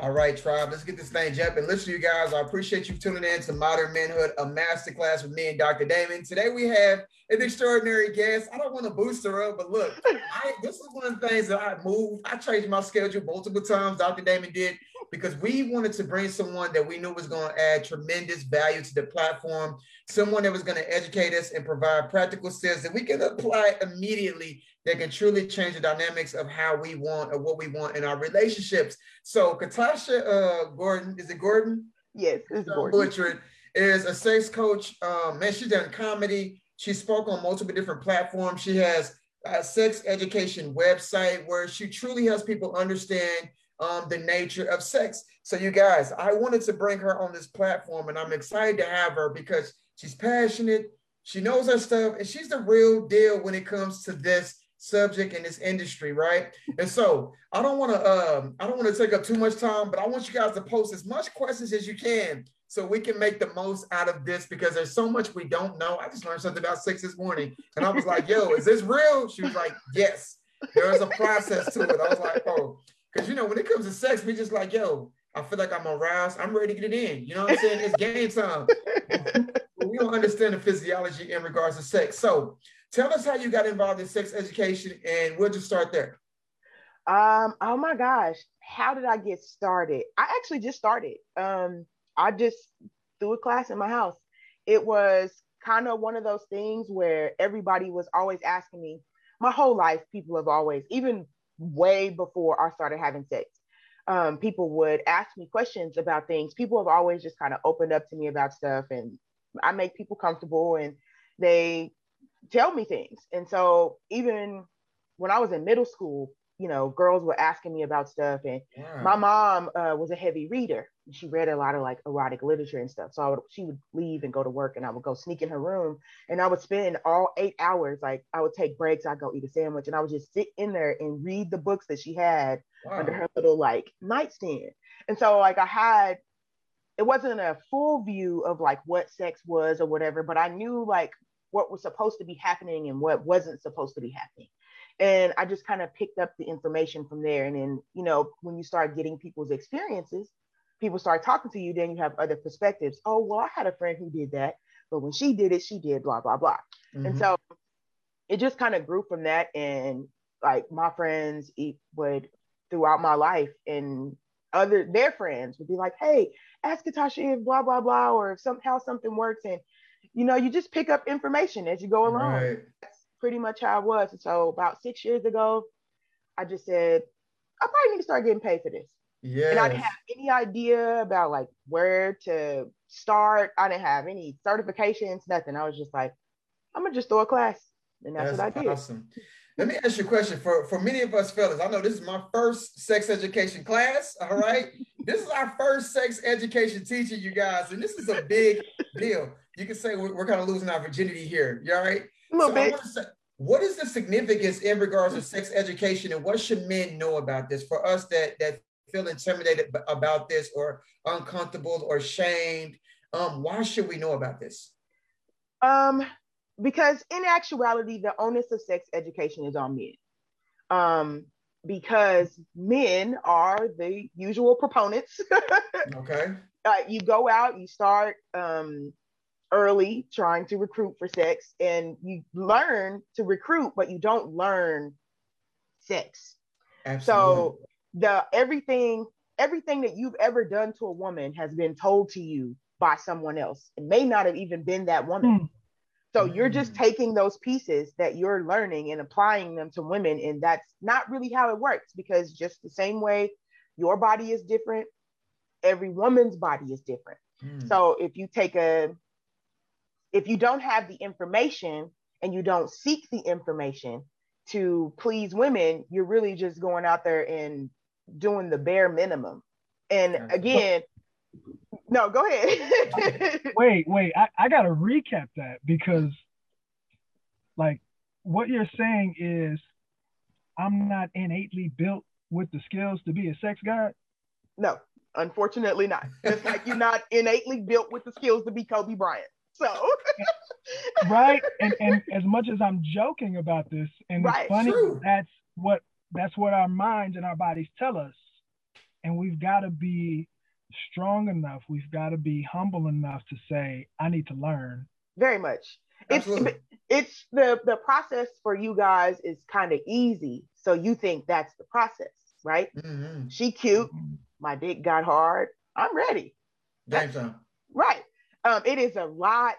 All right, tribe, let's get this thing jumping. Listen, you guys, I appreciate you tuning in to Modern Manhood, a masterclass with me and Dr. Damon. Today we have an extraordinary guest. I don't want to boost her up, but look, I, this is one of the things that I moved. I changed my schedule multiple times. Dr. Damon did because we wanted to bring someone that we knew was going to add tremendous value to the platform, someone that was going to educate us and provide practical skills that we can apply immediately that can truly change the dynamics of how we want or what we want in our relationships. So Catasha uh, Gordon, is it Gordon? Yes, it's Gordon. Butcher is a sex coach. Um, man, she's done comedy. She spoke on multiple different platforms. She has a sex education website where she truly helps people understand um, the nature of sex. So, you guys, I wanted to bring her on this platform, and I'm excited to have her because she's passionate, she knows her stuff, and she's the real deal when it comes to this subject in this industry, right? And so, I don't want to, um, I don't want to take up too much time, but I want you guys to post as much questions as you can so we can make the most out of this because there's so much we don't know. I just learned something about sex this morning, and I was like, "Yo, is this real?" She was like, "Yes." There is a process to it. I was like, "Oh." Because you know, when it comes to sex, we just like, yo, I feel like I'm aroused. I'm ready to get it in. You know what I'm saying? It's game time. we don't understand the physiology in regards to sex. So tell us how you got involved in sex education and we'll just start there. Um, oh my gosh, how did I get started? I actually just started. Um, I just threw a class in my house. It was kind of one of those things where everybody was always asking me, my whole life, people have always, even way before I started having sex. Um, people would ask me questions about things. People have always just kind of opened up to me about stuff, and I make people comfortable and they tell me things. And so, even when I was in middle school, you know, girls were asking me about stuff, and yeah. my mom uh, was a heavy reader she read a lot of like erotic literature and stuff. So I would, she would leave and go to work and I would go sneak in her room and I would spend all eight hours. Like I would take breaks. I'd go eat a sandwich and I would just sit in there and read the books that she had wow. under her little like nightstand. And so like I had, it wasn't a full view of like what sex was or whatever, but I knew like what was supposed to be happening and what wasn't supposed to be happening. And I just kind of picked up the information from there. And then, you know, when you start getting people's experiences, people start talking to you, then you have other perspectives. Oh, well, I had a friend who did that, but when she did it, she did blah, blah, blah. Mm-hmm. And so it just kind of grew from that. And like my friends would throughout my life and other their friends would be like, hey, ask Catasha if blah, blah, blah, or if somehow something works. And you know, you just pick up information as you go along. Right. Pretty much how I was. And so about six years ago, I just said, I probably need to start getting paid for this. Yeah. And I didn't have any idea about like where to start. I didn't have any certifications, nothing. I was just like, I'm gonna just throw a class. And that's, that's what I did. Awesome. Let me ask you a question for, for many of us fellas. I know this is my first sex education class. All right. this is our first sex education teacher, you guys. And this is a big deal. You can say we're, we're kind of losing our virginity here. You all right? A little so bit. Say, what is the significance in regards to sex education and what should men know about this for us that that feel intimidated about this or uncomfortable or shamed? Um, why should we know about this? Um, because in actuality, the onus of sex education is on men. Um, because men are the usual proponents. okay. Uh, you go out, you start um, early trying to recruit for sex, and you learn to recruit, but you don't learn sex. Absolutely. So the everything everything that you've ever done to a woman has been told to you by someone else. It may not have even been that woman. Mm. So you're just hmm. taking those pieces that you're learning and applying them to women. And that's not really how it works because just the same way your body is different, every woman's body is different. Mm. So if you take a, if you don't have the information and you don't seek the information to please women, you're really just going out there and doing the bare minimum. And again, no, go ahead. wait, wait, I, I gotta recap that because like what you're saying is I'm not innately built with the skills to be a sex god. No, unfortunately not. Just like you're not innately built with the skills to be Kobe Bryant. So right. And and as much as I'm joking about this, and right, it's funny, true. that's what that's what our minds and our bodies tell us. and we've got to be strong enough. We've got to be humble enough to say, I need to learn. Very much. Absolutely. It's it's the the process for you guys is kind of easy. So you think that's the process, right? Mm-hmm. She cute. Mm-hmm. My dick got hard. I'm ready. Game time. Right. Um, it is a lot.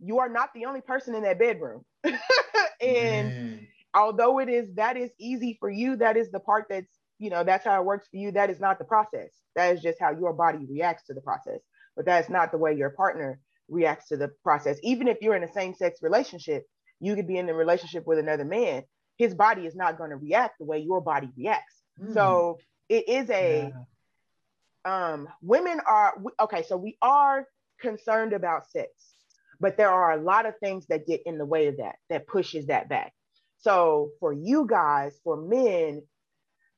You are not the only person in that bedroom. and although it is that is easy for you, that is the part that's you know that's how it works for you. That is not the process. That is just how your body reacts to the process. But that's not the way your partner reacts to the process. Even if you're in a same sex relationship, you could be in a relationship with another man. His body is not going to react the way your body reacts. Mm. So it is a yeah. um women are okay so we are concerned about sex but there are a lot of things that get in the way of that that pushes that back. So for you guys for men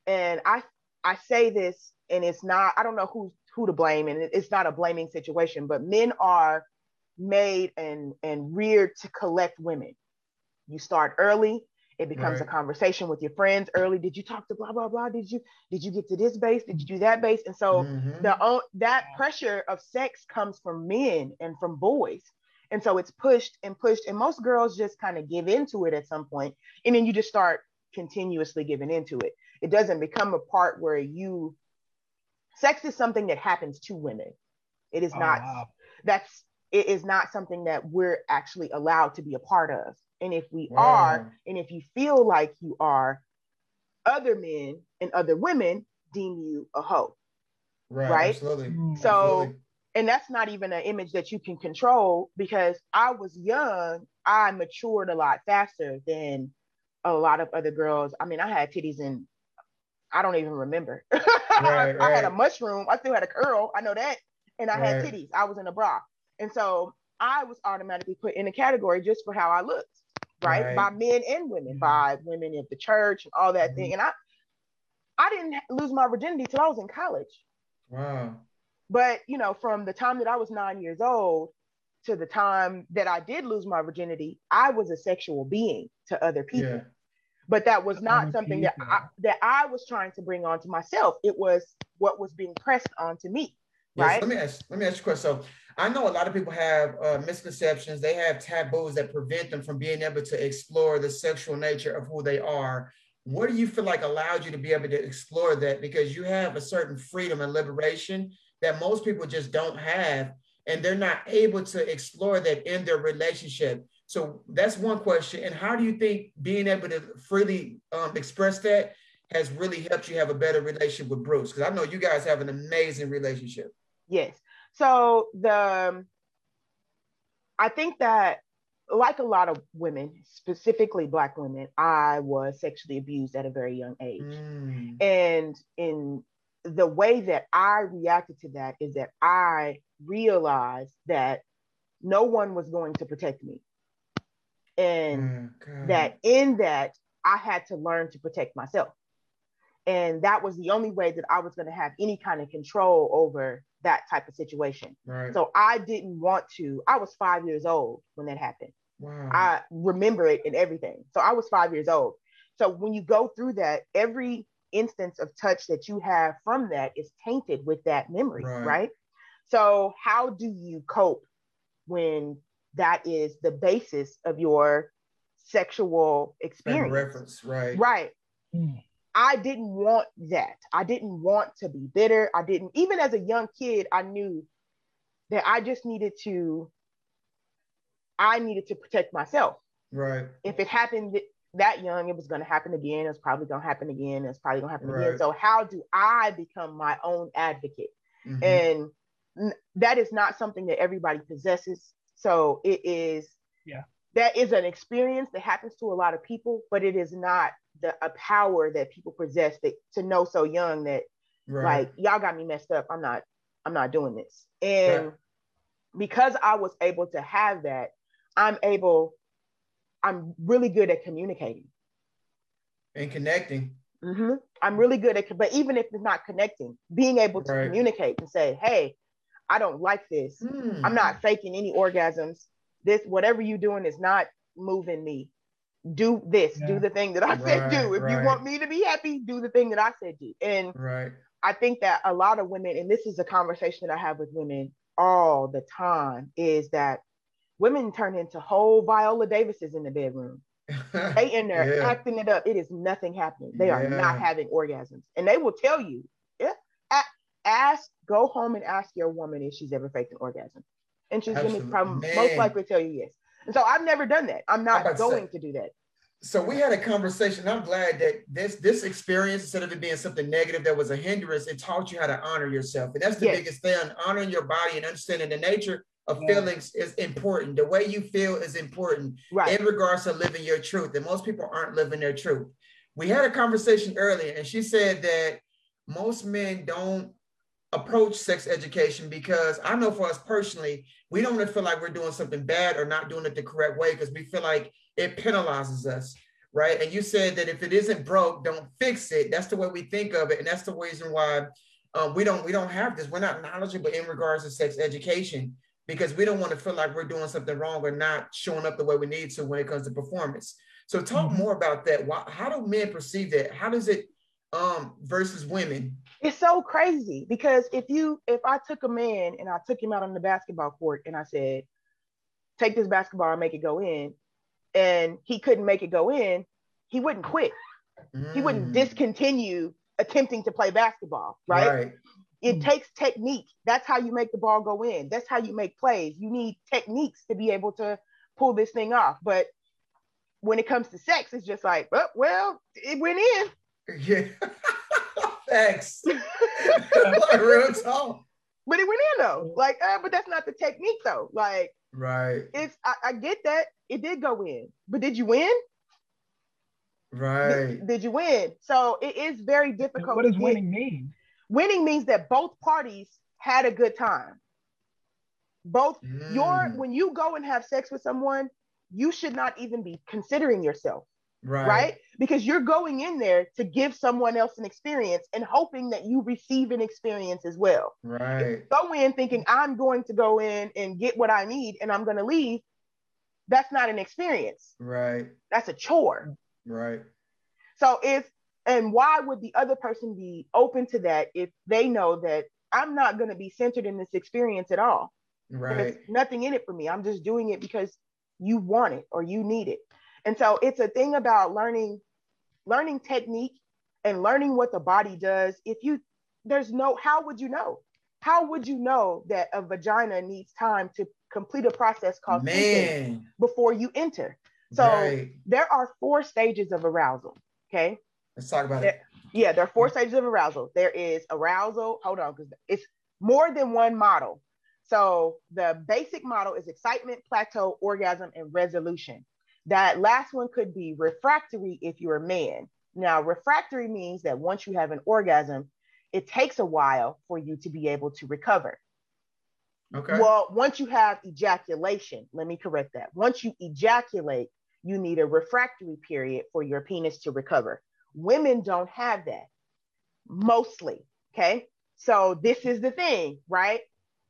and i i say this and it's not i don't know who's who to blame and it's not a blaming situation but men are made and and reared to collect women. You start early it becomes right. a conversation with your friends early. Did you talk to blah blah blah? Did you did you get to this base? Did you do that base? And so mm-hmm. the that pressure of sex comes from men and from boys. And so it's pushed and pushed and most girls just kind of give into it at some point and then you just start continuously giving into it. It doesn't become a part where you sex is something that happens to women. It is oh, not wow. that's it is not something that we're actually allowed to be a part of and if we wow. are and if you feel like you are other men and other women deem you a hoe right, right? absolutely mm. so absolutely. and that's not even an image that you can control because i was young i matured a lot faster than a lot of other girls i mean i had titties and I don't even remember. Right, I had a mushroom. I still had a curl. I know that. And I right. had titties. I was in a bra. And so I was automatically put in a category just for how I looked, right? right. By men and women, by women of the church and all that mm-hmm. thing. And I I didn't lose my virginity till I was in college. Wow. But you know, from the time that I was nine years old to the time that I did lose my virginity, I was a sexual being to other people. Yeah but that was not something that I, that I was trying to bring onto myself. It was what was being pressed onto me. Right. Yes, let me ask. Let me ask you a question. So I know a lot of people have uh, misconceptions. They have taboos that prevent them from being able to explore the sexual nature of who they are. What do you feel like allowed you to be able to explore that? Because you have a certain freedom and liberation that most people just don't have, and they're not able to explore that in their relationship. So that's one question. And how do you think being able to freely um, express that has really helped you have a better relationship with Bruce? Because I know you guys have an amazing relationship. Yes. So the I think that like a lot of women, specifically black women, I was sexually abused at a very young age. Mm. And in the way that I reacted to that is that I realized that no one was going to protect me and mm, that in that I had to learn to protect myself. And that was the only way that I was going to have any kind of control over that type of situation. Right. So I didn't want to. I was five years old when that happened. Wow. I remember it and everything. So I was five years old. So when you go through that, every instance of touch that you have from that is tainted with that memory, right? right? So how do you cope when that is the basis of your sexual experience. reference, right? Right. Mm. I didn't want that. I didn't want to be bitter. I didn't, even as a young kid, I knew that I just needed to, I needed to protect myself. Right. If it happened that young, it was going to happen again. It's probably going to happen again. It's probably going to happen right. again. So, how do I become my own advocate? Mm-hmm. And that is not something that everybody possesses. So it is, yeah, that is an experience that happens to a lot of people, but it is not the a power that people possess that to know so young that right. like y'all got me messed up. I'm not, I'm not doing this. And because I was able to have that, I'm able, I'm really good at communicating and connecting. Mm-hmm. I'm really good at, but even if it's not connecting, being able to right. communicate and say, "Hey, I don't like this. Mm. I'm not faking any orgasms. This, whatever you're doing is not moving me. Do this, yeah. do the thing that I right, said do. If right. you want me to be happy, do the thing that I said do. And right. I think that a lot of women, and this is a conversation that I have with women all the time, is that women turn into whole Viola Davises in the bedroom. they in there yeah. acting it up. It is nothing happening. They yeah. are not having orgasms, and they will tell you. Yeah, ask, go home and ask your woman if she's ever faked an orgasm, and she's going to probably most likely tell you yes. So I've never done that. I'm not going to, say, to do that so we had a conversation. I'm glad that this this experience, instead of it being something negative that was a hindrance, it taught you how to honor yourself. And that's the yes. biggest thing. Honoring your body and understanding the nature of yeah. feelings is important. The way you feel is important right. in regards to living your truth. And most people aren't living their truth. We had a conversation earlier, and she said that most men don't approach sex education because I know for us personally, we don't want to feel like we're doing something bad or not doing it the correct way because we feel like it penalizes us, right? And you said that if it isn't broke, don't fix it. That's the way we think of it, and that's the reason why um, we don't we don't have this. We're not knowledgeable in regards to sex education because we don't want to feel like we're doing something wrong or not showing up the way we need to when it comes to performance. So talk mm-hmm. more about that. Why, how do men perceive that? How does it um versus women? It's so crazy because if you if I took a man and I took him out on the basketball court and I said, take this basketball and make it go in, and he couldn't make it go in, he wouldn't quit. Mm. He wouldn't mm. discontinue attempting to play basketball, right? right? It mm. takes technique. That's how you make the ball go in. That's how you make plays. You need techniques to be able to pull this thing off. But when it comes to sex, it's just like, oh, well, it went in. Yeah. Thanks. real talk. But it went in though. Like, uh, but that's not the technique though. Like, right. It's I, I get that it did go in, but did you win? Right. Did, did you win? So it is very difficult. What does winning mean? Winning means that both parties had a good time. Both mm. your when you go and have sex with someone, you should not even be considering yourself. Right. right. Because you're going in there to give someone else an experience and hoping that you receive an experience as well. Right. Go in thinking I'm going to go in and get what I need and I'm going to leave that's not an experience. Right. That's a chore. Right. So if and why would the other person be open to that if they know that I'm not going to be centered in this experience at all? Right. There's nothing in it for me. I'm just doing it because you want it or you need it. And so it's a thing about learning learning technique and learning what the body does. If you there's no how would you know? How would you know that a vagina needs time to complete a process called Man. before you enter. So right. there are four stages of arousal. Okay. Let's talk about there, it. Yeah, there are four stages of arousal. There is arousal. Hold on, because it's more than one model. So the basic model is excitement, plateau, orgasm, and resolution. That last one could be refractory if you're a man. Now, refractory means that once you have an orgasm, it takes a while for you to be able to recover. Okay. Well, once you have ejaculation, let me correct that. Once you ejaculate, you need a refractory period for your penis to recover. Women don't have that mostly. Okay. So this is the thing, right?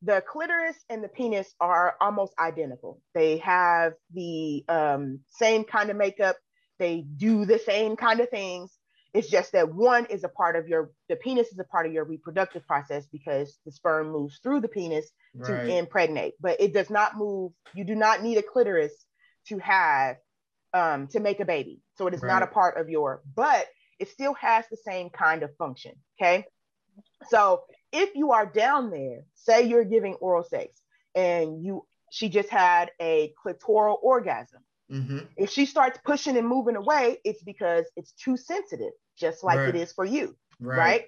The clitoris and the penis are almost identical. They have the um, same kind of makeup. They do the same kind of things. It's just that one is a part of your, the penis is a part of your reproductive process because the sperm moves through the penis right. to impregnate, but it does not move. You do not need a clitoris to have, um, to make a baby. So it is right. not a part of your, but it still has the same kind of function. Okay. So if you are down there, say you're giving oral sex and you, she just had a clitoral orgasm Mm-hmm. If she starts pushing and moving away, it's because it's too sensitive, just like right. it is for you. Right. right.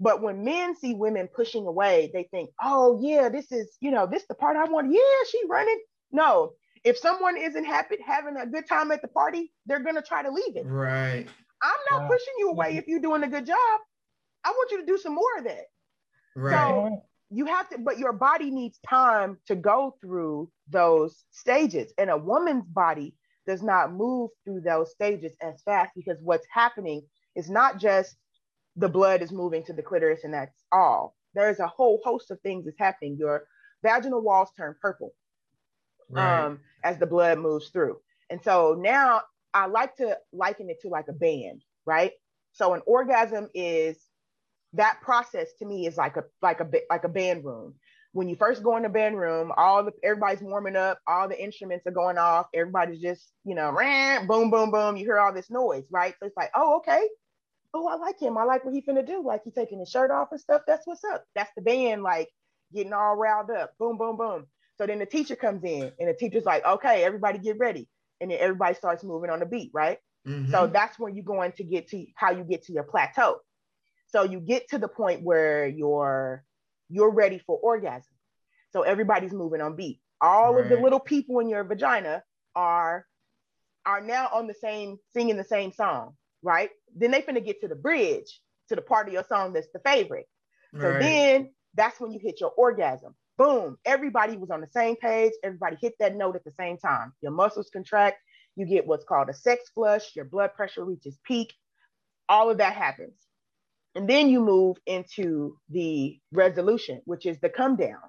But when men see women pushing away, they think, oh, yeah, this is, you know, this the part I want. Yeah, she running. No, if someone isn't happy having a good time at the party, they're gonna try to leave it. Right. I'm not wow. pushing you away if you're doing a good job. I want you to do some more of that. Right. So you have to, but your body needs time to go through those stages. And a woman's body does not move through those stages as fast because what's happening is not just the blood is moving to the clitoris and that's all. There's a whole host of things that's happening. Your vaginal walls turn purple right. um, as the blood moves through. And so now I like to liken it to like a band, right? So an orgasm is that process to me is like a like a like a band room. When you first go in the band room all the everybody's warming up all the instruments are going off everybody's just you know ran, boom boom boom you hear all this noise right? So it's like oh okay. Oh i like him. I like what he finna do. Like he taking his shirt off and stuff. That's what's up. That's the band like getting all riled up. Boom boom boom. So then the teacher comes in and the teacher's like okay everybody get ready. And then everybody starts moving on the beat right? Mm-hmm. so that's when you're going to get to how you get to your plateau so you get to the point where you're you're ready for orgasm. So everybody's moving on beat. All right. of the little people in your vagina are are now on the same singing the same song, right? Then they finna get to the bridge to the part of your song that's the favorite. So right. then that's when you hit your orgasm. Boom, everybody was on the same page. Everybody hit that note at the same time. Your muscles contract. You get what's called a sex flush. Your blood pressure reaches peak. All of that happens. And then you move into the resolution, which is the come down,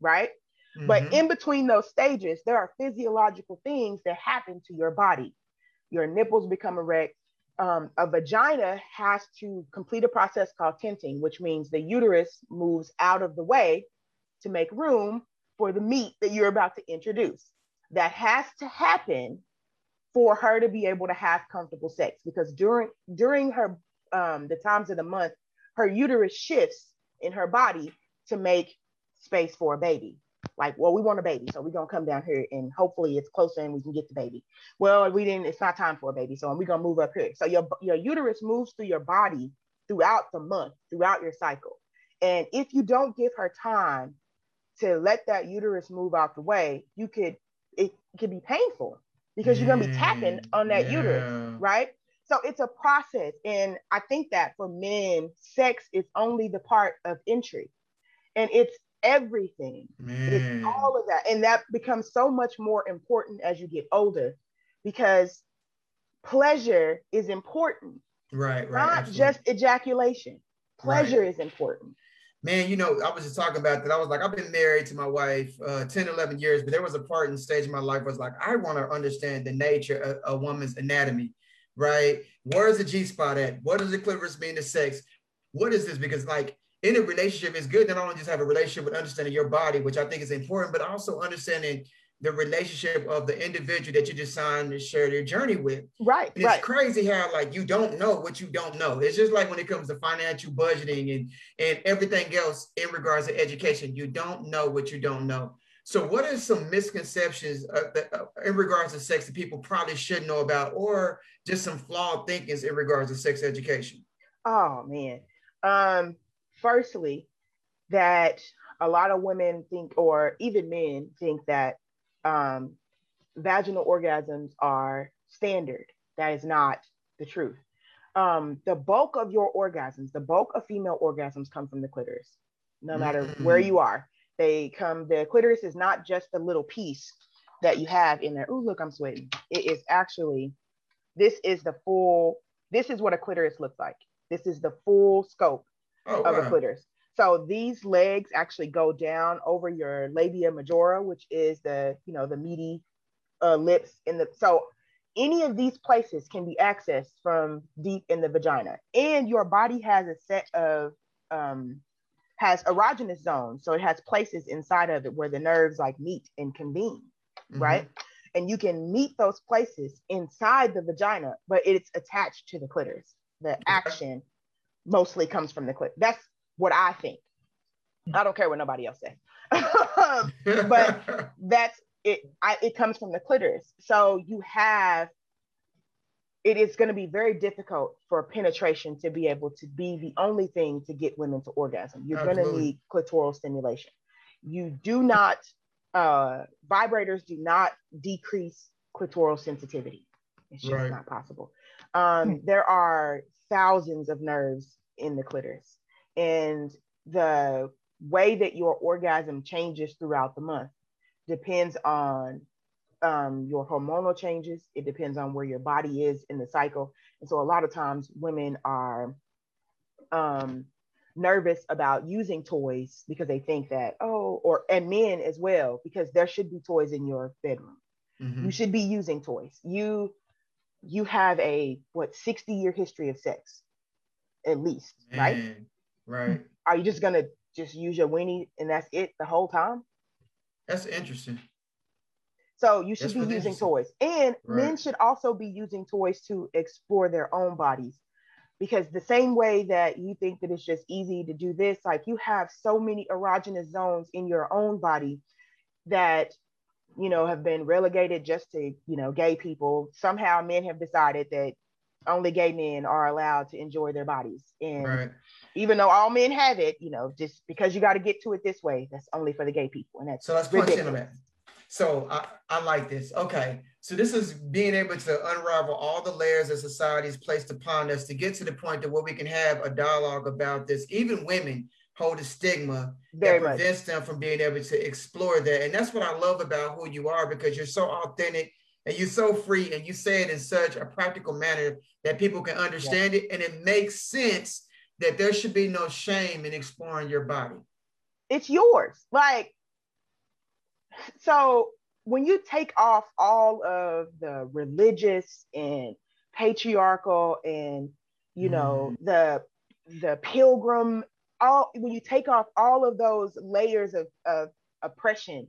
right? Mm-hmm. But in between those stages, there are physiological things that happen to your body. Your nipples become erect. Um, a vagina has to complete a process called tenting, which means the uterus moves out of the way to make room for the meat that you're about to introduce. That has to happen for her to be able to have comfortable sex because during during her um, the times of the month, her uterus shifts in her body to make space for a baby. Like, well, we want a baby, so we're gonna come down here and hopefully it's closer and we can get the baby. Well, we didn't, it's not time for a baby, so we're gonna move up here. So your your uterus moves through your body throughout the month, throughout your cycle. And if you don't give her time to let that uterus move out the way, you could it could be painful because you're gonna be tapping on that yeah. uterus, right? So it's a process. And I think that for men, sex is only the part of entry. And it's everything. Man. It's all of that. And that becomes so much more important as you get older because pleasure is important. Right, right. Not absolutely. just ejaculation. Pleasure right. is important. Man, you know, I was just talking about that. I was like, I've been married to my wife uh, 10, 11 years, but there was a part in stage of my life was like, I want to understand the nature of a woman's anatomy right? Where's the G spot at? What does the clitoris mean to sex? What is this? Because like in a relationship, it's good not only just have a relationship with understanding your body, which I think is important, but also understanding the relationship of the individual that you just signed to share your journey with. Right. And right. it's crazy how like you don't know what you don't know. It's just like when it comes to financial budgeting and and everything else in regards to education, you don't know what you don't know. So, what are some misconceptions uh, that, uh, in regards to sex that people probably should know about, or just some flawed thinkings in regards to sex education? Oh man. Um, firstly, that a lot of women think, or even men think that um, vaginal orgasms are standard. That is not the truth. Um, the bulk of your orgasms, the bulk of female orgasms come from the clitoris, no matter mm-hmm. where you are. They come, the clitoris is not just a little piece that you have in there. Oh, look, I'm sweating. It is actually, this is the full, this is what a clitoris looks like. This is the full scope oh, of wow. a clitoris. So these legs actually go down over your labia majora, which is the, you know, the meaty uh, lips in the, so any of these places can be accessed from deep in the vagina. And your body has a set of um, has erogenous zones. So it has places inside of it where the nerves like meet and convene, mm-hmm. right? And you can meet those places inside the vagina, but it's attached to the clitoris. The action mostly comes from the clitoris. That's what I think. I don't care what nobody else says. but that's it. I, it comes from the clitoris. So you have it is going to be very difficult for penetration to be able to be the only thing to get women to orgasm. You're going to need clitoral stimulation. You do not, uh, vibrators do not decrease clitoral sensitivity. It's just right. not possible. Um, hmm. there are thousands of nerves in the clitoris, and the way that your orgasm changes throughout the month depends on um, your hormonal changes. It depends on where your body is in the cycle. And so a lot of times women are um, nervous about using toys because they think that, oh, or, and men as well, because there should be toys in your bedroom. Mm-hmm. You should be using toys. You, you have a, what, 60 year history of sex, at least, Man. right? Right. Are you just gonna just use your weenie and that's it the whole time? That's interesting. So you should That's be using toys. And right. men should also be using toys to explore their own bodies. Because the same way that you think that it's just easy to do this, like you have so many erogenous zones in your own body that you know have been relegated just to you know gay people somehow men have decided that only gay men are allowed to enjoy their bodies and right. even though all men have it you know just because you got to get to it this way that's only for the gay people and that's so let's punch into that so I, I like this okay so this is being able to unravel all the layers that society has placed upon us to get to the point that where we can have a dialogue about this even women hold a stigma Very that prevents much. them from being able to explore that. And that's what I love about who you are because you're so authentic and you're so free and you say it in such a practical manner that people can understand yeah. it and it makes sense that there should be no shame in exploring your body. It's yours. Like, so when you take off all of the religious and patriarchal and you know mm. the the pilgrim all when you take off all of those layers of, of oppression,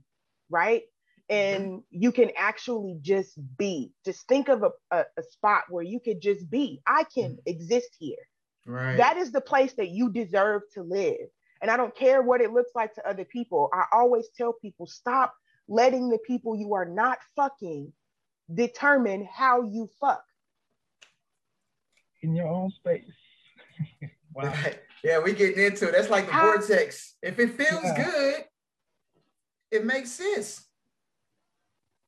right? And mm-hmm. you can actually just be. Just think of a, a, a spot where you could just be. I can mm. exist here. Right. That is the place that you deserve to live. And I don't care what it looks like to other people. I always tell people stop letting the people you are not fucking determine how you fuck. In your own space. wow. Right. Yeah, we getting into it. That's like the How? vortex. If it feels yeah. good, it makes sense.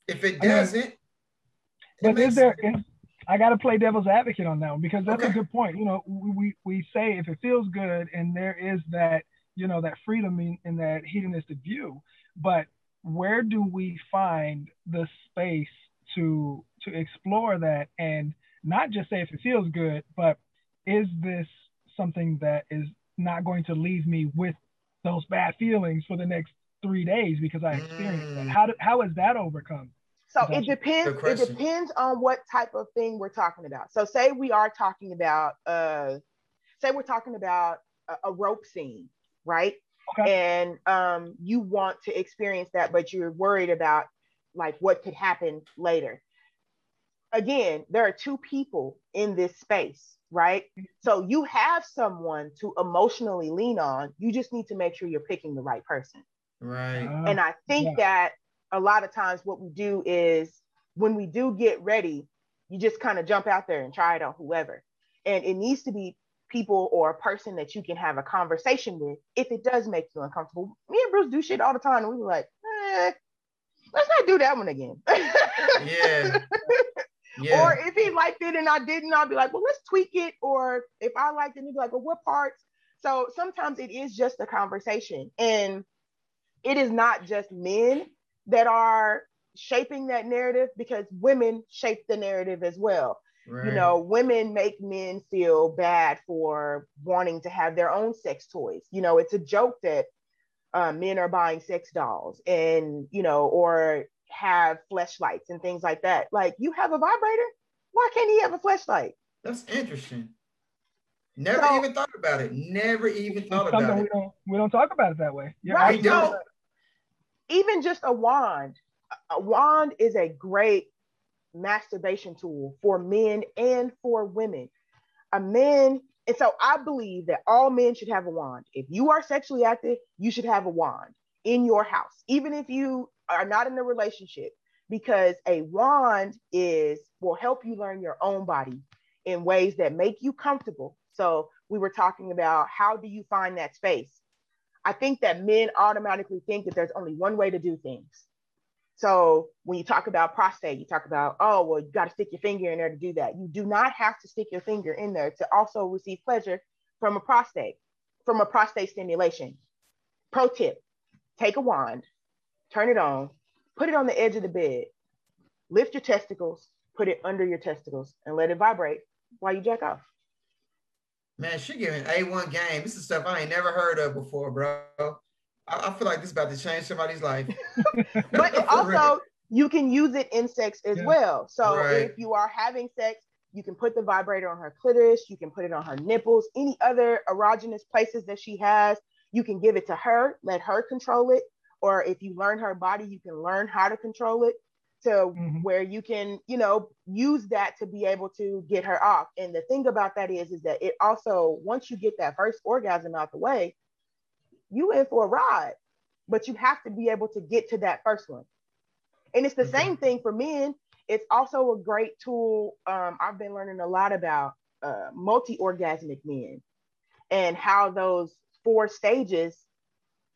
If it doesn't, I mean, but is there? I got to play devil's advocate on that one because that's okay. a good point. You know, we we say if it feels good and there is that you know that freedom in, in that hedonistic view, but where do we find the space to to explore that and not just say if it feels good, but is this something that is not going to leave me with those bad feelings for the next three days because I experienced mm. that. How, do, how is that overcome? So it depends. It depends on what type of thing we're talking about. So say we are talking about, uh, say we're talking about a, a rope scene, right? Okay. And um, you want to experience that, but you're worried about like what could happen later. Again, there are two people in this space right? So you have someone to emotionally lean on. You just need to make sure you're picking the right person. Right. Uh, and I think yeah. that a lot of times what we do is when we do get ready, you just kind of jump out there and try it on whoever. And it needs to be people or a person that you can have a conversation with if it does make you uncomfortable. Me and Bruce do shit all the time. And we were like, eh, let's not do that one again. yeah. Yeah. Or if he liked it and I didn't, I'll be like, well, let's tweak it. Or if I liked it, he'd be like, well, what parts? So sometimes it is just a conversation. And it is not just men that are shaping that narrative because women shape the narrative as well. Right. You know, women make men feel bad for wanting to have their own sex toys. You know, it's a joke that uh, men are buying sex dolls and, you know, or have fleshlights and things like that. Like you have a vibrator, why can't he have a fleshlight? That's interesting. Never so, even thought about it. Never even thought about it. We don't we don't talk about it that way. Yeah, right. So, even just a wand. A wand is a great masturbation tool for men and for women. A man, and so I believe that all men should have a wand. If you are sexually active, you should have a wand in your house, even if you are not in a relationship because a wand is will help you learn your own body in ways that make you comfortable. So we were talking about how do you find that space? I think that men automatically think that there's only one way to do things. So when you talk about prostate, you talk about, oh, well, you got to stick your finger in there to do that. You do not have to stick your finger in there to also receive pleasure from a prostate, from a prostate stimulation. Pro tip, take a wand, turn it on, put it on the edge of the bed, lift your testicles, put it under your testicles, and let it vibrate while you jack off. Man, she giving A1 game. This is stuff I ain't never heard of before, bro. I, I feel like this is about to change somebody's life. but also, you can use it in sex as yeah. well. So right. if you are having sex, You can put the vibrator on her clitoris. You can put it on her nipples, any other erogenous places that she has. You can give it to her, let her control it. Or if you learn her body, you can learn how to control it to mm-hmm. where you can, you know, use that to be able to get her off. And the thing about that is, is that it also, once you get that first orgasm out the way, you in for a ride, but you have to be able to get to that first one. And it's the mm-hmm. same thing for men. It's also a great tool. Um, I've been learning a lot about uh, multi-orgasmic men and how those four stages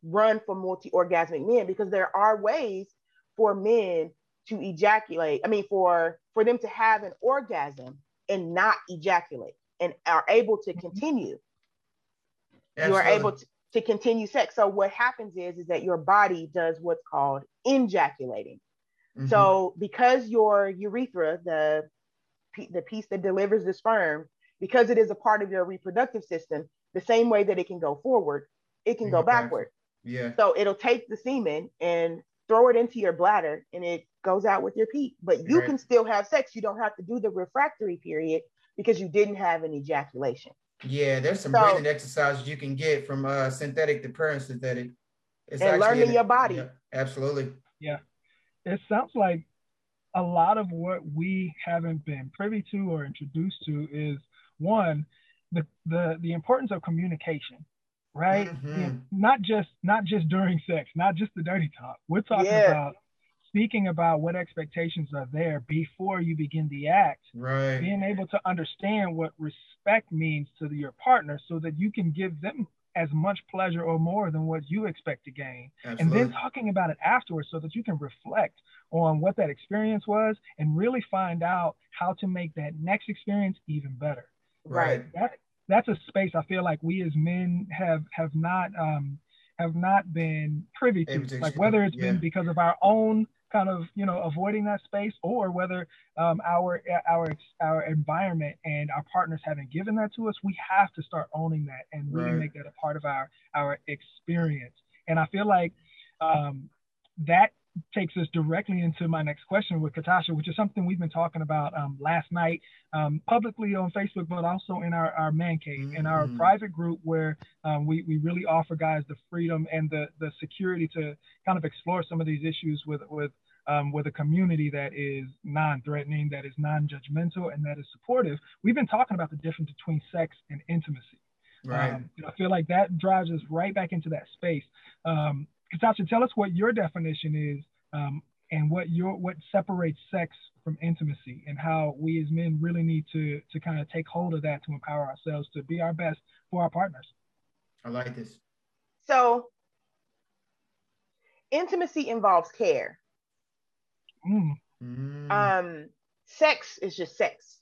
run for multi-orgasmic men because there are ways for men to ejaculate. I mean, for for them to have an orgasm and not ejaculate and are able to mm-hmm. continue. Absolutely. You are able to, to continue sex. So what happens is is that your body does what's called injaculating. Mm-hmm. So because your urethra, the the piece that delivers the sperm, because it is a part of your reproductive system, the same way that it can go forward, it can go backward. Yeah. So it'll take the semen and throw it into your bladder and it goes out with your pee. But you right. can still have sex. You don't have to do the refractory period because you didn't have an ejaculation. Yeah, there's some so, breathing exercises you can get from uh, synthetic to parasympathetic. It's and learning your body. Yeah, absolutely. Yeah. It sounds like a lot of what we haven't been privy to or introduced to is one, the the the importance of communication right? Mm-hmm. not just not just during sex, not just the dirty talk. We're talking yeah. about speaking about what expectations are there before you begin the act. Right. Being able to understand what respect means to your partner so that you can give them as much pleasure or more than what you expect to gain. Absolutely. And then talking about it afterwards so that you can reflect on what that experience was and really find out how to make that next experience even better. Right. That, that's a space I feel like we as men have have not um, have not been privy to. Like whether it's yeah. been because of our own kind of you know avoiding that space or whether um, our our our environment and our partners haven't given that to us we have to start owning that and really right. make that a part of our our experience and i feel like um, that takes us directly into my next question with Catasha, which is something we've been talking about um, last night um, publicly on Facebook, but also in our, our man cave, mm-hmm. in our mm-hmm. private group where um, we, we really offer guys the freedom and the, the security to kind of explore some of these issues with, with, um, with a community that is non-threatening, that is non-judgmental, and that is supportive. We've been talking about the difference between sex and intimacy. Right. Um, I feel like that drives us right back into that space. Um, Catasha, tell us what your definition is um, and what your what separates sex from intimacy and how we as men really need to to kind of take hold of that to empower ourselves to be our best for our partners. I like this. So intimacy involves care. Mm. Mm. Um, sex is just sex,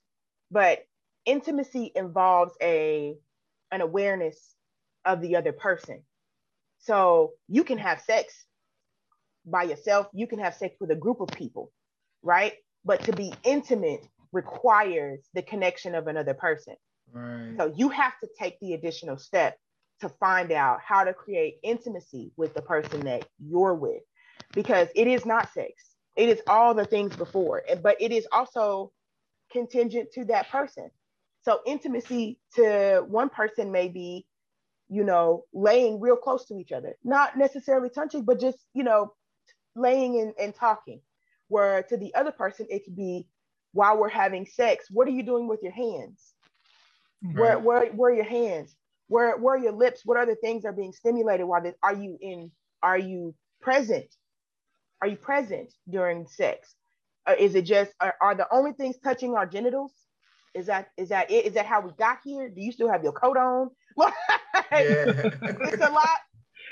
but intimacy involves a an awareness of the other person. So you can have sex by yourself, you can have sex with a group of people, right? But to be intimate requires the connection of another person. Right. So you have to take the additional step to find out how to create intimacy with the person that you're with because it is not sex. It is all the things before, but it is also contingent to that person. So intimacy to one person may be, you know, laying real close to each other, not necessarily touching, but just, you know, laying and, and talking. Where to the other person, it could be while we're having sex, what are you doing with your hands? Right. Where, where, where are your hands? Where, where are your lips? What other things are being stimulated while this? Are you in? Are you present? Are you present during sex? Uh, is it just are, are the only things touching our genitals? Is that is that it? Is that how we got here? Do you still have your coat on? it's a lot.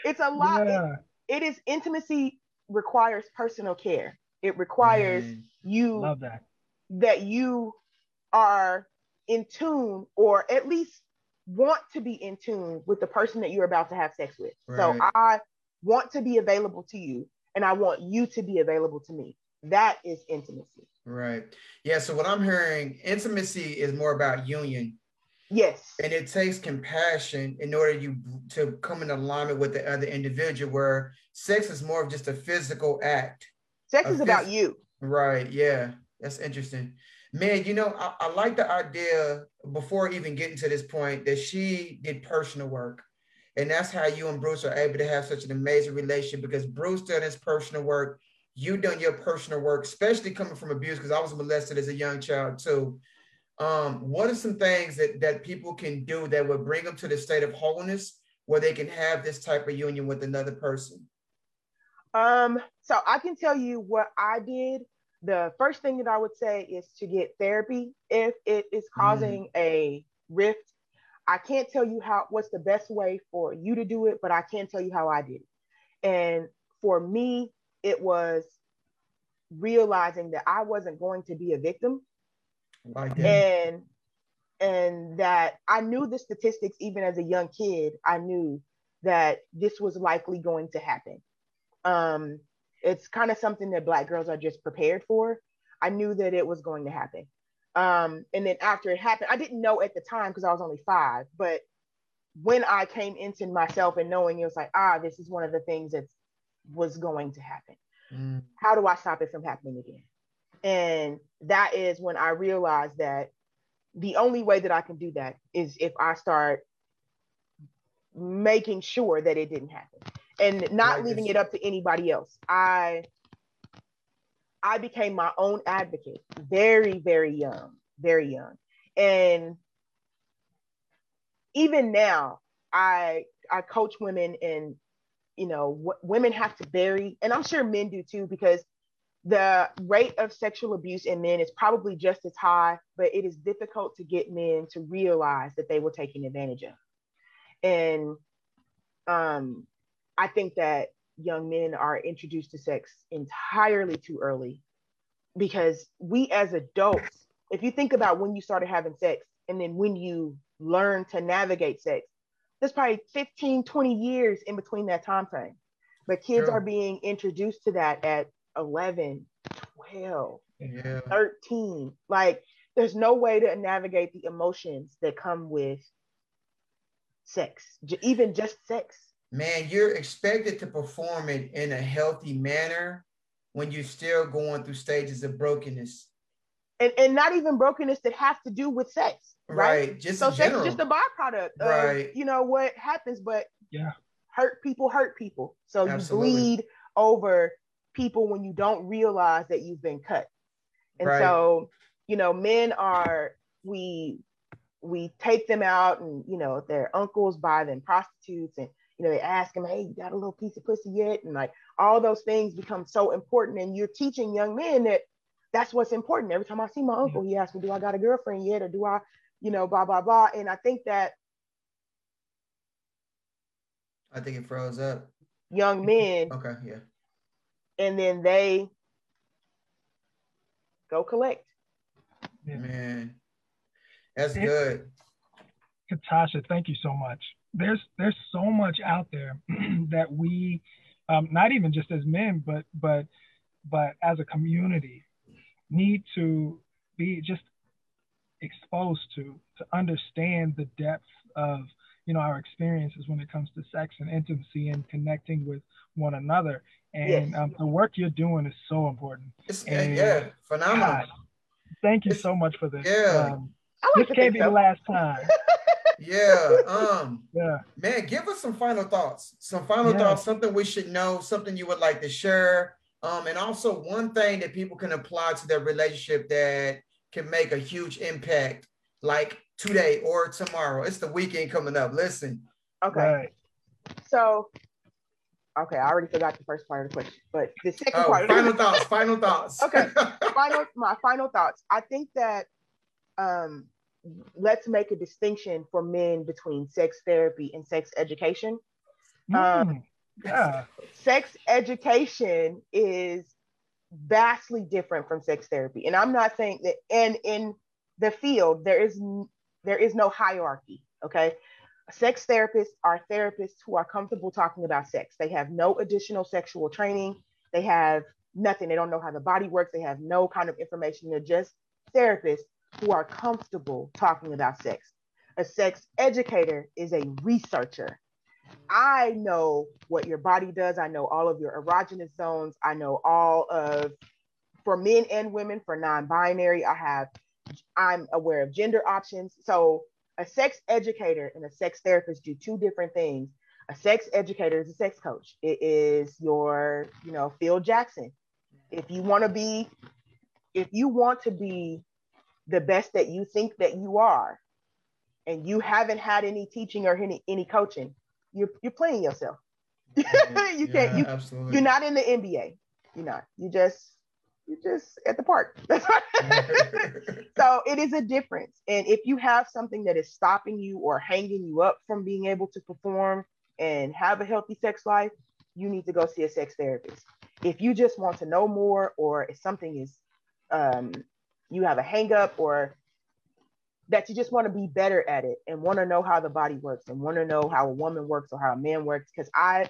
It's a lot. Yeah. It, it is intimacy requires personal care. It requires mm, you that that you are in tune or at least want to be in tune with the person that you're about to have sex with. Right. So I want to be available to you and I want you to be available to me. That is intimacy. Right. Yeah. So what I'm hearing, intimacy is more about union. Yes. And it takes compassion in order you to come in alignment with the other individual where sex is more of just a physical act. Sex is phys- about you. Right. Yeah. That's interesting. Man, you know, I, I, like the idea before even getting to this point that she did personal work. And that's how you and Bruce are able to have such an amazing relationship because Bruce done his personal work. You done your personal work, especially coming from abuse, because I was molested as a young child too. Um, what are some things that, that people can do that would bring them to the state of wholeness where they can have this type of union with another person? Um, so I can tell you what I did the first thing that I would say is to get therapy if it is causing mm. a rift. I can't tell you how what's the best way for you to do it, but I can tell you how I did it. And for me, it was realizing that I wasn't going to be a victim. And and that I knew the statistics even as a young kid, I knew that this was likely going to happen. Um, it's kind of something that black girls are just prepared for. I knew that it was going to happen. Um, and then after it happened, I didn't know at the time because I was only five, but when I came into myself and knowing it was like, ah, this is one of the things that was going to happen. Mm. How do I stop it from happening again? And that is when I realized that the only way that I can do that is if I start making sure that it didn't happen and not leaving it up to anybody else. I I became my own advocate very, very young, very young. And even now, I I coach women and you know w- women have to bury, and I'm sure men do too, because the rate of sexual abuse in men is probably just as high, but it is difficult to get men to realize that they were taken advantage of. And um, I think that young men are introduced to sex entirely too early because we as adults, if you think about when you started having sex and then when you learn to navigate sex, there's probably 15, 20 years in between that time frame. But kids are being introduced to that at 11, 12, yeah. 13. Like there's no way to navigate the emotions that come with sex, even just sex man, you're expected to perform it in a healthy manner when you're still going through stages of brokenness. And, and not even brokenness that have to do with sex, right? right. Just so sex is just a byproduct of right. you know what happens, but yeah, hurt people hurt people. So Absolutely. you bleed over people when you don't realize that you've been cut. And right. so, you know, men are we we take them out and you know their uncles buy them prostitutes and you know, they ask them, hey, you got a little piece of pussy yet? And like all those things become so important. And you're teaching young men that that's what's important. Every time I see my uncle, he asks me, do I got a girlfriend yet? Or do I, you know, blah, blah, blah. And I think that. I think it froze up. Young men. okay, yeah. And then they go collect. Man, that's good. Catasha, thank you so much there's there's so much out there that we um, not even just as men but but but as a community need to be just exposed to to understand the depth of you know our experiences when it comes to sex and intimacy and connecting with one another and yes. um, the work you're doing is so important and, yeah phenomenal God, thank you it's, so much for this yeah um, this can't be so. the last time yeah. Um. Yeah. Man, give us some final thoughts. Some final yeah. thoughts. Something we should know. Something you would like to share. Um. And also one thing that people can apply to their relationship that can make a huge impact, like today or tomorrow. It's the weekend coming up. Listen. Okay. Right. So. Okay, I already forgot the first part of the question, but the second oh, part. Final thoughts. Final thoughts. okay. Final. My final thoughts. I think that um let's make a distinction for men between sex therapy and sex education. Mm, um, yeah. Sex education is vastly different from sex therapy, and I'm not saying that. And in the field, there is there is no hierarchy. Okay, sex therapists are therapists who are comfortable talking about sex. They have no additional sexual training. They have nothing. They don't know how the body works. They have no kind of information. They're just therapists who are comfortable talking about sex. A sex educator is a researcher. I know what your body does. I know all of your erogenous zones. I know all of, for men and women, for non binary, I have I'm aware of gender options. So a sex educator and a sex therapist do two different things. A sex educator is a sex coach. It is your, you know, Phil Jackson. If you want to be, if you want to be the best that you think that you are, and you haven't had any teaching or any, any coaching, you're you're playing yourself. you can't you absolutely. you're not in the NBA. You're not. You just you just at the park. so it is a difference. And if you have something that is stopping you or hanging you up from being able to perform and have a healthy sex life, you need to go see a sex therapist. If you just want to know more or if something is um, you have a hang up or that you just want to be better at it and want to know how the body works and want to know how a woman works or how a man works because I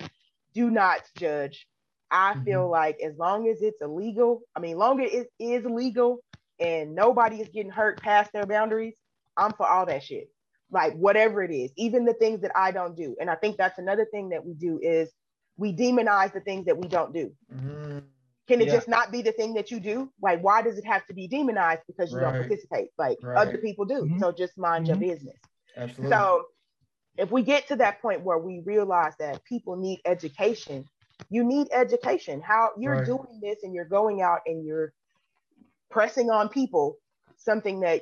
do not judge I mm-hmm. feel like as long as it's illegal, I mean, longer it is legal and nobody is getting hurt past their boundaries, I'm for all that shit. Like whatever it is, even the things that I don't do. And I think that's another thing that we do is we demonize the things that we don't do. Mm-hmm. Can it yeah. just not be the thing that you do? Like, why does it have to be demonized because you right. don't participate? Like right. other people do. Mm-hmm. So just mind your mm-hmm. business. Absolutely. So if we get to that point where we realize that people need education you need education. How you're right. doing this and you're going out and you're pressing on people something that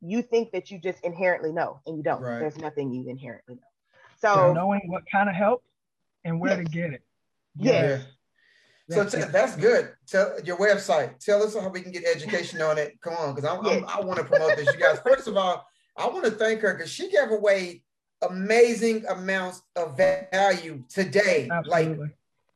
you think that you just inherently know and you don't. Right. There's nothing you inherently know. So, so knowing what kind of help and where yes. to get it. Yes. Yeah. So t- that's good. Tell your website. Tell us how we can get education on it. Come on, because yes. i want to promote this. You guys, first of all, I want to thank her because she gave away amazing amounts of value today. Absolutely. Like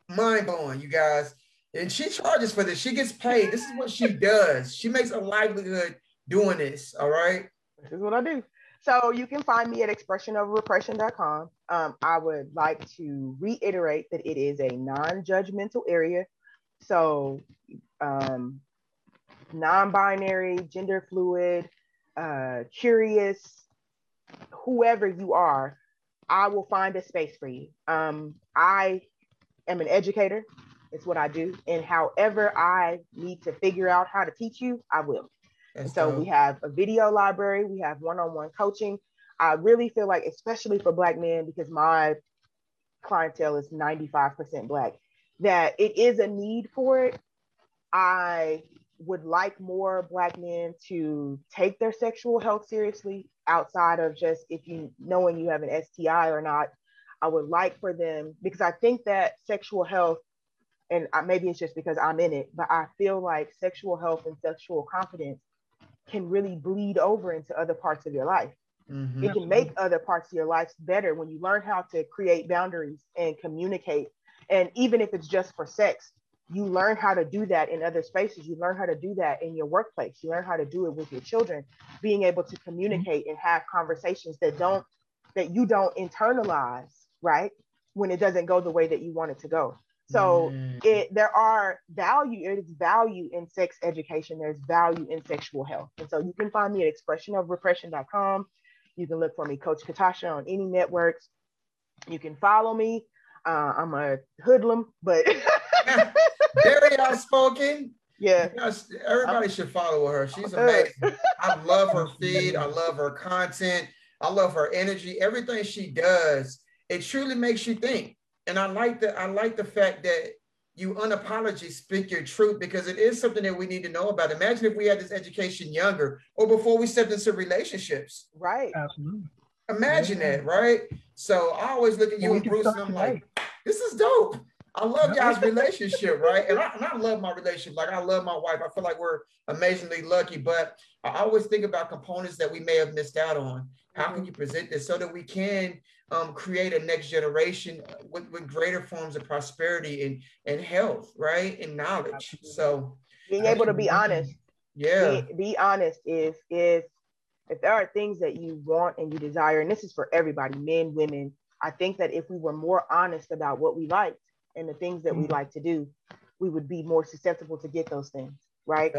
mind blowing, you guys. And she charges for this. She gets paid. This is what she does. She makes a livelihood doing this. All right. This is what I do. So you can find me at expressionoverrepression.com. Um, I would like to reiterate that it is a non-judgmental area. So um, non-binary, gender fluid, uh, curious, whoever you are, I will find a space for you. Um, I am an educator. It's what I do. And however I need to figure out how to teach you, I will. and so dope. we have a video library, we have one-on-one coaching. I really feel like, especially for Black men, because my clientele is 95% Black, that it is a need for it. I would like more Black men to take their sexual health seriously outside of just if you knowing you have an STI or not, I would like for them because I think that sexual health, and maybe it's just because I'm in it, but I feel like sexual health and sexual confidence can really bleed over into other parts of your life. Mm-hmm. It can make other parts of your life better when you learn how to create boundaries and communicate. And even if it's just for sex, you learn how to do that in other spaces. You learn how to do that in your workplace. You learn how to do it with your children, being able to communicate and have conversations that don't that you don't internalize right? When it doesn't go the way that you want it to go. So mm. it there are value, it is value in sex education. There's value in sexual health. And so you can find me at expressionoverrepression.com. You can look for me, Coach Catasha, on any networks. You can follow me. Uh, I'm a hoodlum, but very outspoken. Yeah. everybody I'm, should follow her. She's amazing. I love her feed. I love her content. I love her energy. Everything she does it truly makes you think. And I like the I like the fact that you unapologetically speak your truth because it is something that we need to know about. Imagine if we had this education younger or before we stepped into relationships. Right. Absolutely. Imagine yeah. that, right? So I always look at you and Bruce and I'm like, this is dope. I love y'all's relationship, right? And I, and I love my relationship. Like I love my wife. I feel like we're amazingly lucky, but I always think about components that we may have missed out on. How can mm-hmm. you present this so that we can um, create a next generation with, with greater forms of prosperity and, and health, right? And knowledge. So being able to be honest. Yeah. Be, be honest if if if there are things that you want and you desire, and this is for everybody, men, women, I think that if we were more honest about what we liked and the things that mm-hmm. we like to do, we would be more susceptible to get those things right?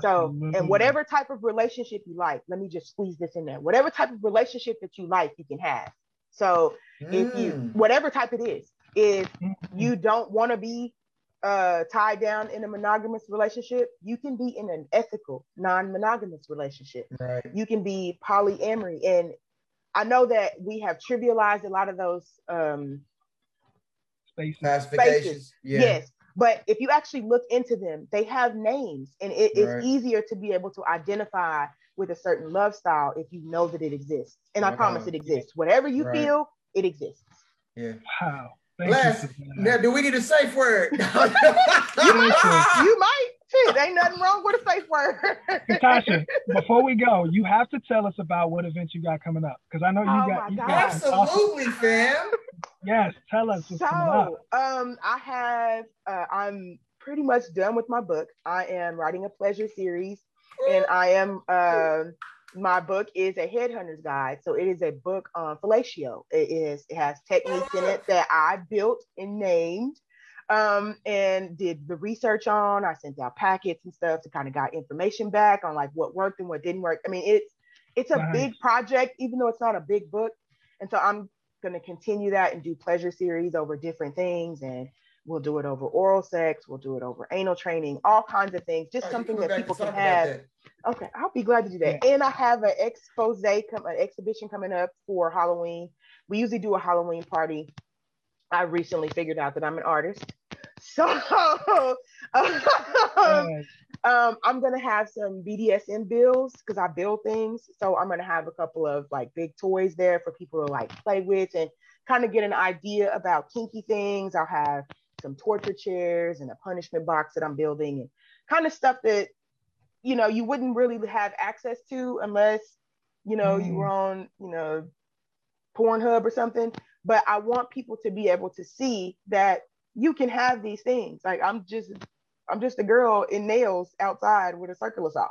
So, and whatever type of relationship you like, let me just squeeze this in there. Whatever type of relationship that you like, you can have. So, mm. if you, mm. whatever type it is, if mm-hmm. you don't want to be uh, tied down in a monogamous relationship. You can be in an ethical, non-monogamous relationship. Right. You can be polyamory, and I know that we have trivialized a lot of those um, Spaces. Classifications. Yeah. Yes, but if you actually look into them, they have names, and it is Right. easier to be able to identify with a certain love style if you know that it exists. And I Wow. promise it exists. Whatever you Right. feel, it exists. Yeah. Wow. Thank Last, you. Now, do we need a safe word? You might. Shit, ain't nothing wrong with a safe word. Catasha, before we go, you have to tell us about what events you got coming up because I know you Oh got. my You God. got some awesome- Absolutely, fam. yes, tell us what's coming up. So, um, I have, uh, I'm pretty much done with my book. I am writing a pleasure series, and I am, um, my book is a headhunter's guide. So it is a book on fellatio. It is, it has techniques in it that I built and named, um, and did the research on. I sent out packets and stuff to kind of got information back on like what worked and what didn't work. I mean, it's, it's a big project, even though it's not a big book. And so I'm going to continue that and do pleasure series over different things and we'll do it over oral sex we'll do it over anal training all kinds of things just Oh, you something that people can have that. okay i'll be glad to do that and i have an expose come an exhibition coming up for halloween we usually do a halloween party i recently figured out that i'm an artist so Yes. um, I'm gonna have some BDSM bills because I build things. So I'm gonna have a couple of like big toys there for people to like play with and kind of get an idea about kinky things. I'll have some torture chairs and a punishment box that I'm building and kind of stuff that you know you wouldn't really have access to unless you know you Mm. were on you know Pornhub or something. But I want people to be able to see that you can have these things. Like I'm just I'm just a girl in nails outside with a circular saw.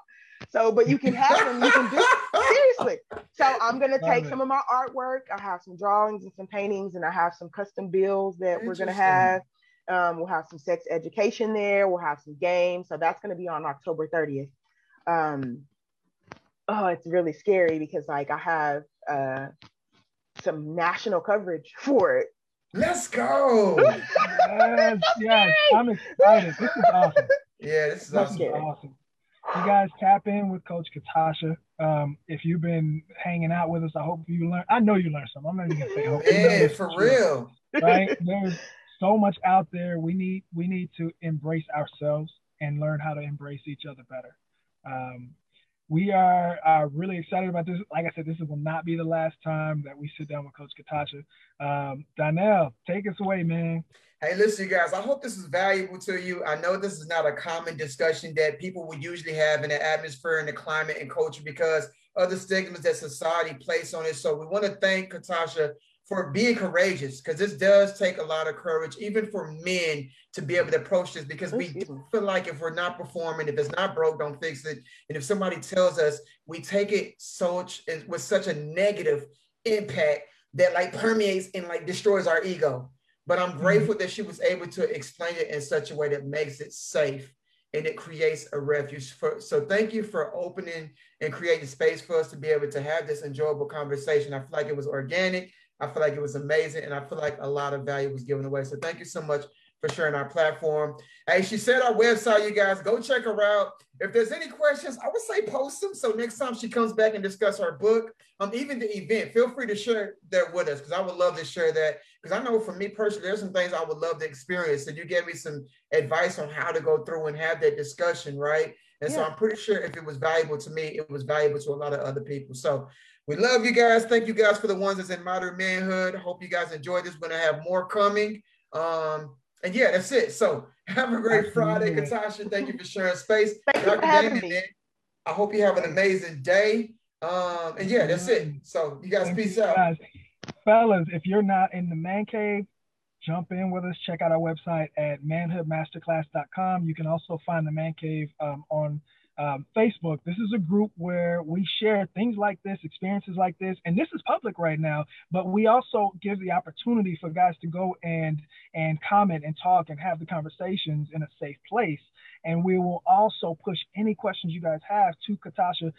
So, but you can have them. You can do seriously. So I'm gonna take it. some of my artwork. I have some drawings and some paintings, and I have some custom bills that we're gonna have. Um, we'll have some sex education there. We'll have some games. So that's gonna be on October 30th. Um, oh, it's really scary because like I have uh, some national coverage for it. Let's go. yes, yes. I'm excited. This is awesome. Yeah, this is Let's awesome. Awesome. You guys tap in with Coach Catasha. Um, if you've been hanging out with us, I hope you learn. I know you learned something. I'm not even gonna say hope. Yeah, for true, real. Right? There's so much out there. We need we need to embrace ourselves and learn how to embrace each other better. Um, we are uh, really excited about this. Like I said, this will not be the last time that we sit down with Coach Catasha. Um, Donnell, take us away, man. Hey, listen, you guys, I hope this is valuable to you. I know this is not a common discussion that people would usually have in the atmosphere and the climate and culture because of the stigmas that society place on it. So we want to thank Catasha for being courageous because this does take a lot of courage, even for men to be able to approach this because we feel like if we're not performing, if it's not broke, don't fix it. And if somebody tells us, we take it so with such a negative impact that like permeates and like destroys our ego. But I'm mm-hmm. grateful that she was able to explain it in such a way that makes it safe and it creates a refuge for so thank you for opening and creating space for us to be able to have this enjoyable conversation. I feel like it was organic. I feel like it was amazing, and I feel like a lot of value was given away. So thank you so much for sharing our platform. Hey, she said our website, you guys go check her out. If there's any questions, I would say post them. So next time she comes back and discuss her book, um, even the event, feel free to share that with us because I would love to share that. Because I know for me personally, there's some things I would love to experience. And you gave me some advice on how to go through and have that discussion, right? And so I'm pretty sure if it was valuable to me, it was valuable to a lot of other people. So we love you guys. Thank you guys for the ones that's in modern manhood. Hope you guys enjoyed this. We're gonna have more coming. Um, and yeah, that's it. So have a great Friday, Catasha. Thank you for sharing space. Thank you for having Damon, me. man, I hope you have an amazing day. Um, and yeah, that's it. So you guys Thank peace you, out. guys. Fellas, if you're not in the man cave, jump in with us. Check out our website at manhoodmasterclass.com. You can also find the man cave um, on um, Facebook. This is a group where we share things like this, experiences like this, and this is public right now. But we also give the opportunity for guys to go and and comment and talk and have the conversations in a safe place. And we will also push any questions you guys have to Catasha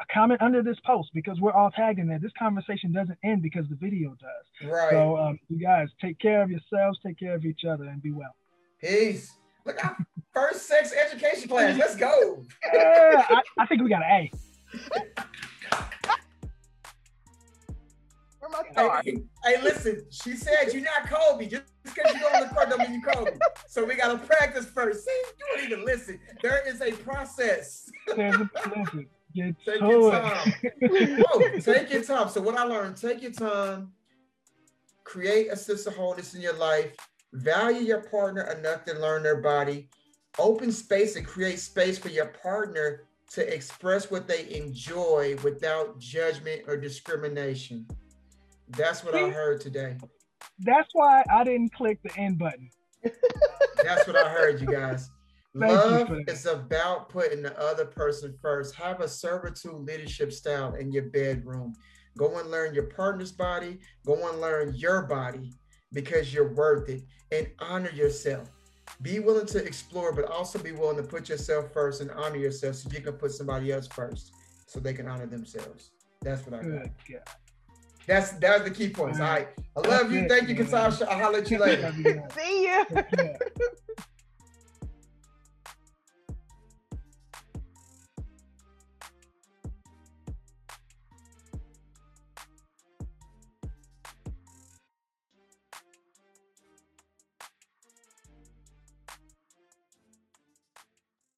a comment under this post because we're all tagged in there. This conversation doesn't end because the video does. Right. So, um, you guys take care of yourselves, take care of each other, and be well. Peace. Look first sex education class. Let's go. Yeah, I, I think we got an A. Hey, hey, listen, she said you're not Kobe. Just because you go on the court don't mean you Kobe. So we gotta practice first. See, you don't even listen. There is a process. There's a listen. Get take your time. oh, take your time. So what I learned, take your time, create a sense of wholeness in your life, value your partner enough to learn their body, open space and create space for your partner to express what they enjoy without judgment or discrimination. That's what See, I heard today. That's why I didn't click the end button. That's what I heard, you guys. Love is about putting the other person first. Have a servitude leadership style in your bedroom. Go and learn your partner's body. Go and learn your body because you're worth it and honor yourself. Be willing to explore, but also be willing to put yourself first and honor yourself so you can put somebody else first so they can honor themselves. That's what I got. Good. That's that's the key points. All right. I love you. Thank you, Catasha. I'll holler at you later. See you.